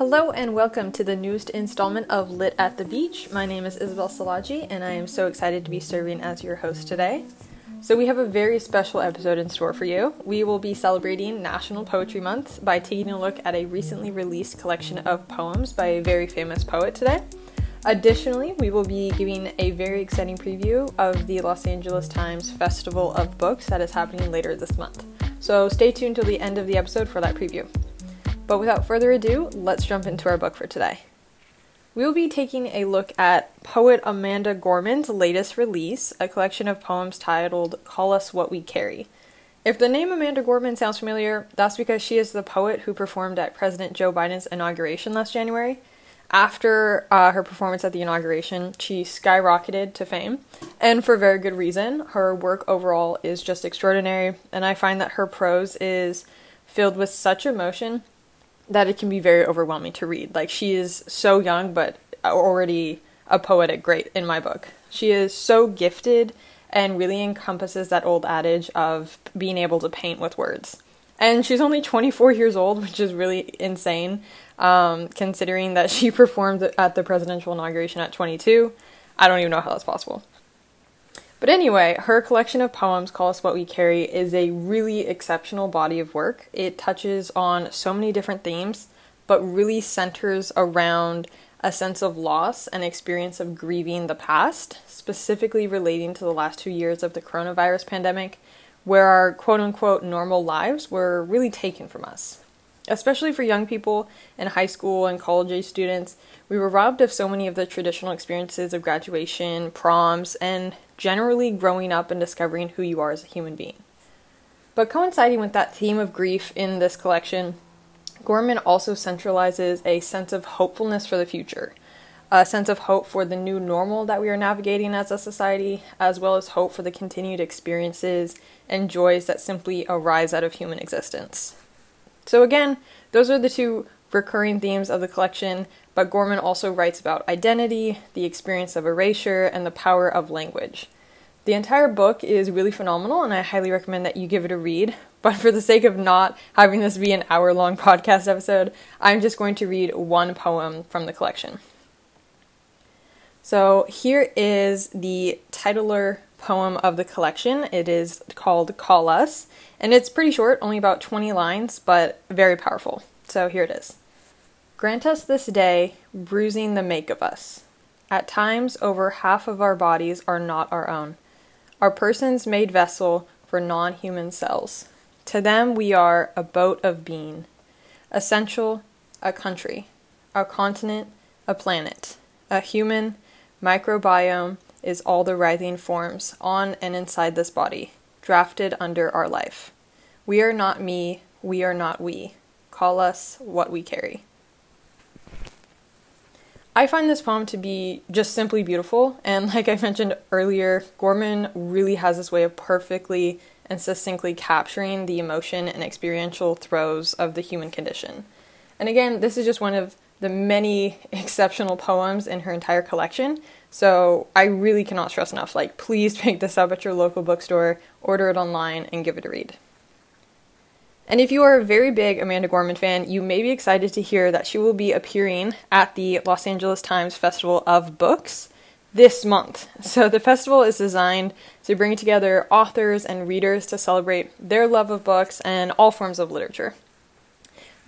Hello and welcome to the newest installment of Lit at the Beach. My name is Isabel Salaji and I am so excited to be serving as your host today. So, we have a very special episode in store for you. We will be celebrating National Poetry Month by taking a look at a recently released collection of poems by a very famous poet today. Additionally, we will be giving a very exciting preview of the Los Angeles Times Festival of Books that is happening later this month. So, stay tuned till the end of the episode for that preview. But without further ado, let's jump into our book for today. We will be taking a look at poet Amanda Gorman's latest release, a collection of poems titled Call Us What We Carry. If the name Amanda Gorman sounds familiar, that's because she is the poet who performed at President Joe Biden's inauguration last January. After uh, her performance at the inauguration, she skyrocketed to fame, and for very good reason. Her work overall is just extraordinary, and I find that her prose is filled with such emotion that it can be very overwhelming to read. Like she is so young, but already a poetic great in my book. She is so gifted and really encompasses that old adage of being able to paint with words. And she's only 24 years old, which is really insane, um, considering that she performed at the presidential inauguration at 22. I don't even know how that's possible. But anyway, her collection of poems, Call Us What We Carry, is a really exceptional body of work. It touches on so many different themes, but really centers around a sense of loss and experience of grieving the past, specifically relating to the last two years of the coronavirus pandemic, where our quote unquote normal lives were really taken from us. Especially for young people in high school and college age students, we were robbed of so many of the traditional experiences of graduation, proms, and generally growing up and discovering who you are as a human being. But coinciding with that theme of grief in this collection, Gorman also centralizes a sense of hopefulness for the future, a sense of hope for the new normal that we are navigating as a society, as well as hope for the continued experiences and joys that simply arise out of human existence. So, again, those are the two recurring themes of the collection, but Gorman also writes about identity, the experience of erasure, and the power of language. The entire book is really phenomenal, and I highly recommend that you give it a read. But for the sake of not having this be an hour long podcast episode, I'm just going to read one poem from the collection. So here is the titular poem of the collection. It is called Call Us, and it's pretty short, only about 20 lines, but very powerful. So here it is. Grant us this day, bruising the make of us. At times, over half of our bodies are not our own. Our persons made vessel for non human cells. To them, we are a boat of being, essential, a country, a continent, a planet, a human microbiome is all the writhing forms on and inside this body, drafted under our life. We are not me, we are not we. Call us what we carry. I find this poem to be just simply beautiful, and like I mentioned earlier, Gorman really has this way of perfectly and succinctly capturing the emotion and experiential throes of the human condition. And again, this is just one of the many exceptional poems in her entire collection, so I really cannot stress enough like, please pick this up at your local bookstore, order it online, and give it a read. And if you are a very big Amanda Gorman fan, you may be excited to hear that she will be appearing at the Los Angeles Times Festival of Books this month. So the festival is designed to bring together authors and readers to celebrate their love of books and all forms of literature.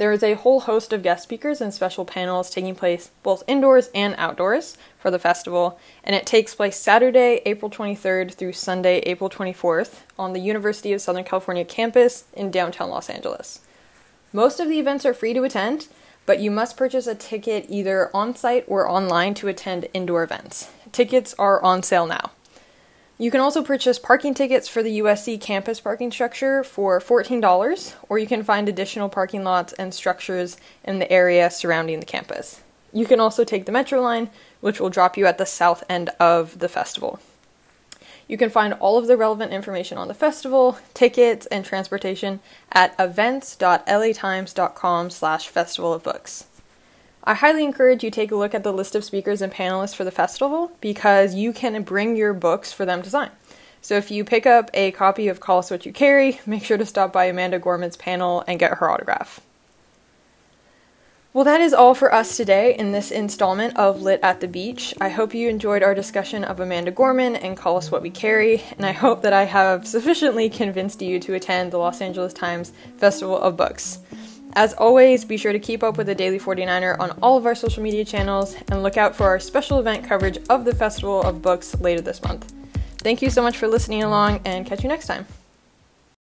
There is a whole host of guest speakers and special panels taking place both indoors and outdoors for the festival, and it takes place Saturday, April 23rd through Sunday, April 24th on the University of Southern California campus in downtown Los Angeles. Most of the events are free to attend, but you must purchase a ticket either on site or online to attend indoor events. Tickets are on sale now. You can also purchase parking tickets for the USC campus parking structure for $14, or you can find additional parking lots and structures in the area surrounding the campus. You can also take the Metro line, which will drop you at the south end of the festival. You can find all of the relevant information on the festival, tickets, and transportation at events.latimes.com slash festival of books. I highly encourage you take a look at the list of speakers and panelists for the festival because you can bring your books for them to sign. So if you pick up a copy of Call Us What You Carry, make sure to stop by Amanda Gorman's panel and get her autograph. Well, that is all for us today in this installment of Lit at the Beach. I hope you enjoyed our discussion of Amanda Gorman and Call Us What We Carry, and I hope that I have sufficiently convinced you to attend the Los Angeles Times Festival of Books. As always, be sure to keep up with the Daily 49er on all of our social media channels and look out for our special event coverage of the Festival of Books later this month. Thank you so much for listening along, and catch you next time.